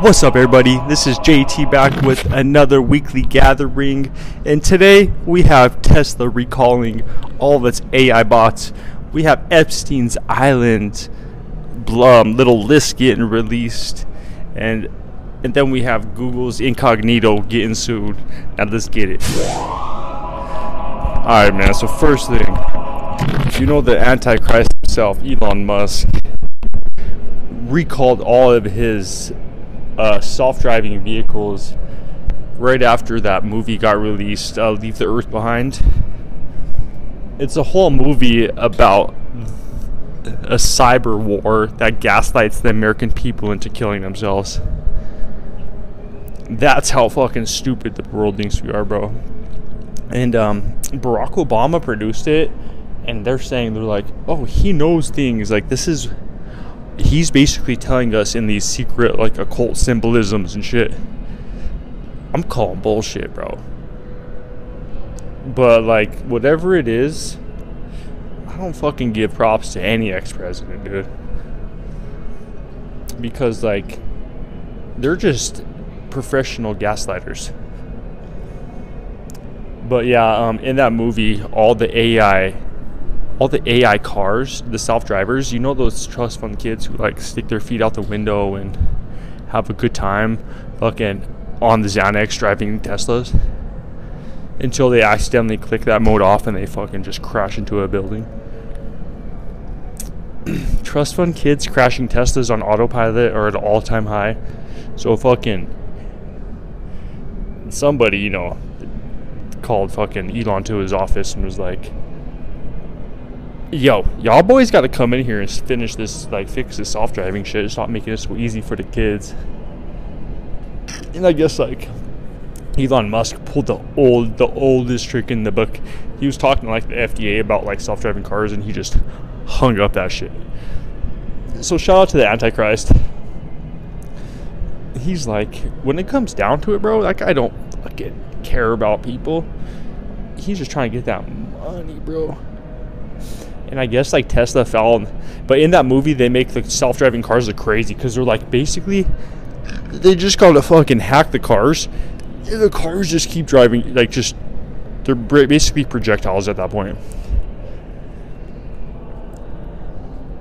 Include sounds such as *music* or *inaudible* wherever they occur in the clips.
What's up, everybody? This is JT back with another weekly gathering, and today we have Tesla recalling all of its AI bots. We have Epstein's Island um, little list getting released, and and then we have Google's Incognito getting sued. Now let's get it. All right, man. So first thing, you know the Antichrist himself, Elon Musk, recalled all of his uh, self-driving vehicles right after that movie got released, uh, Leave the Earth Behind. It's a whole movie about a cyber war that gaslights the American people into killing themselves. That's how fucking stupid the world thinks we are, bro. And um, Barack Obama produced it, and they're saying they're like, oh, he knows things. Like this is he's basically telling us in these secret like occult symbolisms and shit. I'm calling bullshit, bro. But like whatever it is, I don't fucking give props to any ex-president, dude. Because like they're just professional gaslighters. But yeah, um, in that movie, all the AI all the AI cars, the self drivers, you know those trust fund kids who like stick their feet out the window and have a good time fucking on the Xanax driving Teslas until they accidentally click that mode off and they fucking just crash into a building. *clears throat* trust fund kids crashing Teslas on autopilot are at an all time high. So fucking somebody, you know, called fucking Elon to his office and was like, yo, y'all boys got to come in here and finish this, like, fix this self driving shit. Stop making it so easy for the kids. And I guess, like, Elon Musk pulled the old, the oldest trick in the book. He was talking to, like, the FDA about, like, self driving cars, and he just hung up that shit. So, shout out to the Antichrist. He's like, when it comes down to it, bro, that guy don't fucking care about people. He's just trying to get that money, bro and I guess like Tesla fell. But in that movie, they make the self-driving cars look crazy because they're like basically they just gotta fucking hack the cars. The cars just keep driving like just they're basically projectiles at that point.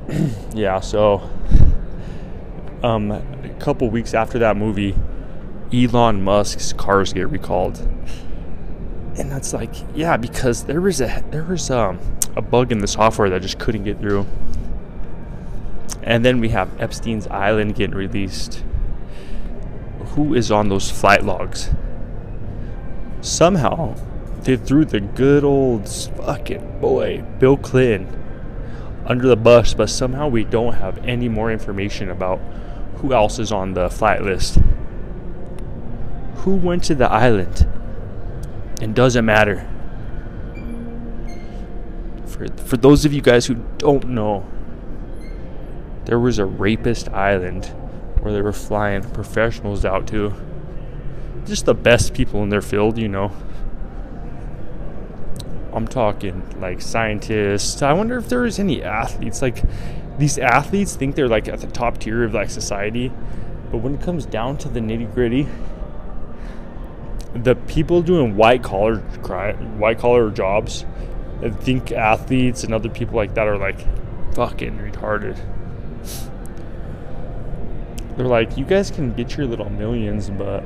*clears throat* yeah, so um, a couple weeks after that movie, Elon Musk's cars get recalled. And that's like, yeah, because there was a there was um a bug in the software that just couldn't get through. And then we have Epstein's Island getting released. Who is on those flight logs? Somehow, they threw the good old fucking boy, Bill Clinton, under the bus, but somehow we don't have any more information about who else is on the flight list. Who went to the island? It doesn't matter for for those of you guys who don't know, there was a rapist island where they were flying professionals out to. Just the best people in their field, you know. I'm talking like scientists. I wonder if there is any athletes. Like these athletes think they're like at the top tier of like society, but when it comes down to the nitty gritty, the people doing white collar white collar jobs I think athletes and other people like that are like fucking retarded. They're like, you guys can get your little millions, but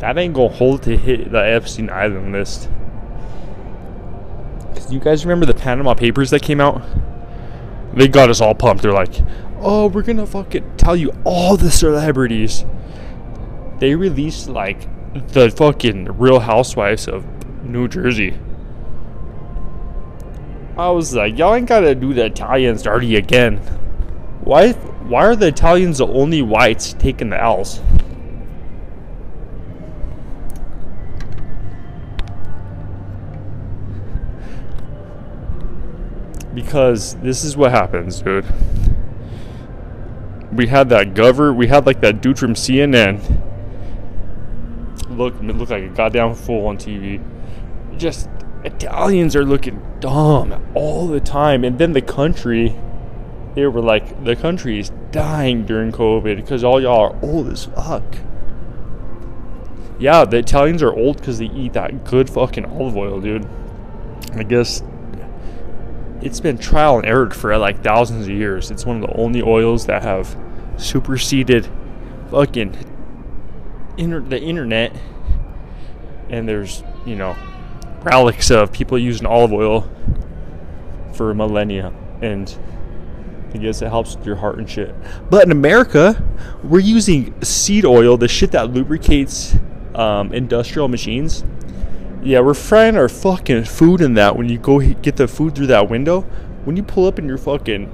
that ain't gonna hold to hit the Epstein Island list. Cause you guys remember the Panama Papers that came out? They got us all pumped. They're like, oh, we're gonna fucking tell you all the celebrities. They released like the fucking Real Housewives of New Jersey. I was like, y'all ain't gotta do the Italians dirty again. Why? Why are the Italians the only whites taking the L's? Because this is what happens, dude. We had that gover. We had like that dude from CNN. Look, look like a goddamn fool on TV. Just Italians are looking dumb all the time. And then the country, they were like, the country is dying during COVID because all y'all are old as fuck. Yeah, the Italians are old because they eat that good fucking olive oil, dude. I guess it's been trial and error for like thousands of years. It's one of the only oils that have superseded fucking inter- the internet. And there's, you know, relics of people using olive oil for millennia. And I guess it helps with your heart and shit. But in America, we're using seed oil, the shit that lubricates um, industrial machines. Yeah, we're frying our fucking food in that when you go get the food through that window. When you pull up in your fucking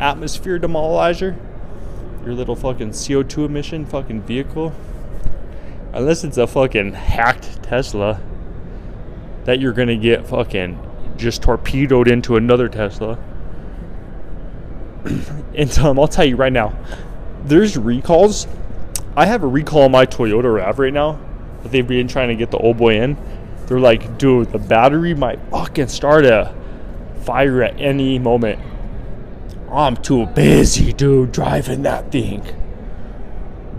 atmosphere demolizer, your little fucking CO2 emission fucking vehicle, unless it's a fucking hacked Tesla that you're gonna get fucking just torpedoed into another Tesla. *clears throat* and um, I'll tell you right now, there's recalls. I have a recall on my Toyota Rav right now that they've been trying to get the old boy in. They're like, dude, the battery might fucking start a fire at any moment. I'm too busy, dude, driving that thing.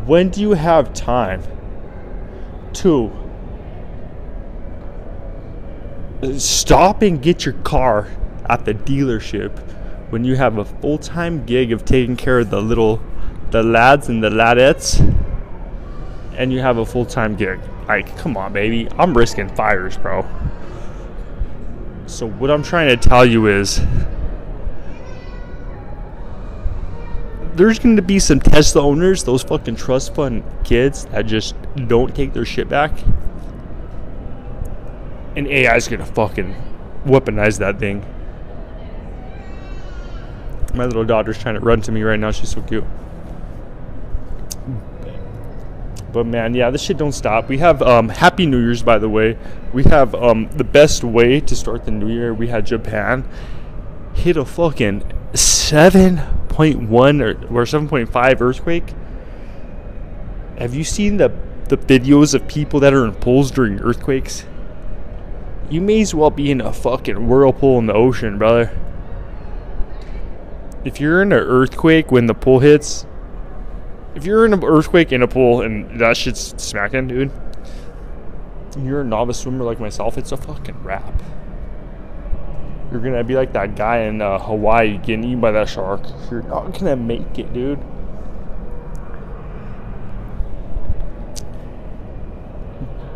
When do you have time to stop and get your car at the dealership when you have a full-time gig of taking care of the little the lads and the ladettes and you have a full-time gig. Like come on baby. I'm risking fires bro. So what i'm trying to tell you is there's going to be some tesla owners those fucking trust fund kids that just don't take their shit back and ai is to fucking weaponize that thing my little daughter's trying to run to me right now. She's so cute. But man, yeah, this shit don't stop. We have um, Happy New Year's, by the way. We have um, the best way to start the new year. We had Japan hit a fucking 7.1 or, or 7.5 earthquake. Have you seen the the videos of people that are in pools during earthquakes? You may as well be in a fucking whirlpool in the ocean, brother if you're in an earthquake when the pool hits, if you're in an earthquake in a pool and that shit's smacking, dude, you're a novice swimmer like myself, it's a fucking wrap. You're gonna be like that guy in uh, Hawaii getting eaten by that shark. You're not gonna make it, dude.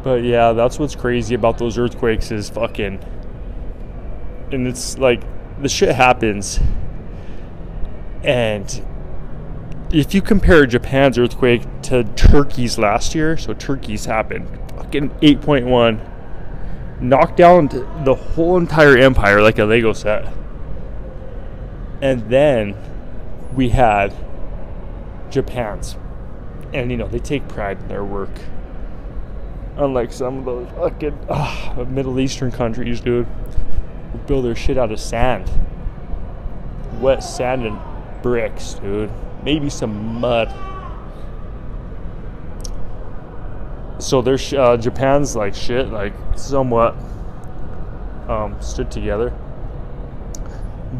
But yeah, that's what's crazy about those earthquakes is fucking. And it's like, the shit happens and if you compare Japan's earthquake to Turkey's last year, so Turkey's happened fucking 8.1, knocked down the whole entire empire like a Lego set. And then we had Japan's. And you know, they take pride in their work. Unlike some of those fucking uh, Middle Eastern countries, dude, who build their shit out of sand. Wet sand and bricks, dude. Maybe some mud. So there's uh, Japan's like shit, like somewhat um, stood together,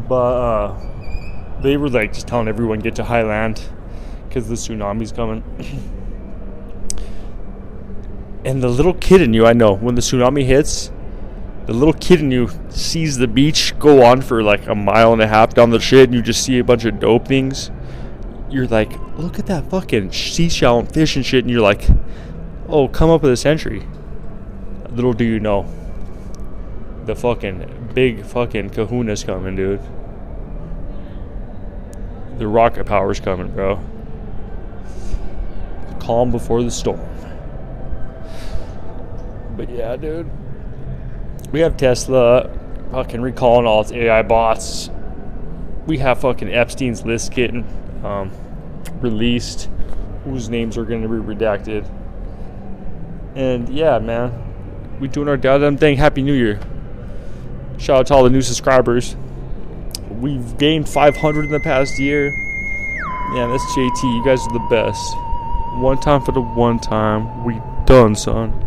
but uh, they were like just telling everyone get to high land because the tsunami's coming. *clears throat* and the little kid in you, I know, when the tsunami hits, the little kid in you sees the beach go on for like a mile and a half down the shit and you just see a bunch of dope things. You're like look at that fucking seashell and fish and shit and you're like oh come up with a century. Little do you know the fucking big fucking kahuna's coming dude. The rocket power's coming bro. Calm before the storm but yeah dude we have Tesla fucking recalling all its AI bots. We have fucking Epstein's list getting um, released, whose names are going to be redacted. And yeah, man, we doing our goddamn thing. Happy New Year! Shout out to all the new subscribers. We've gained 500 in the past year. Yeah, that's JT. You guys are the best. One time for the one time. We done, son.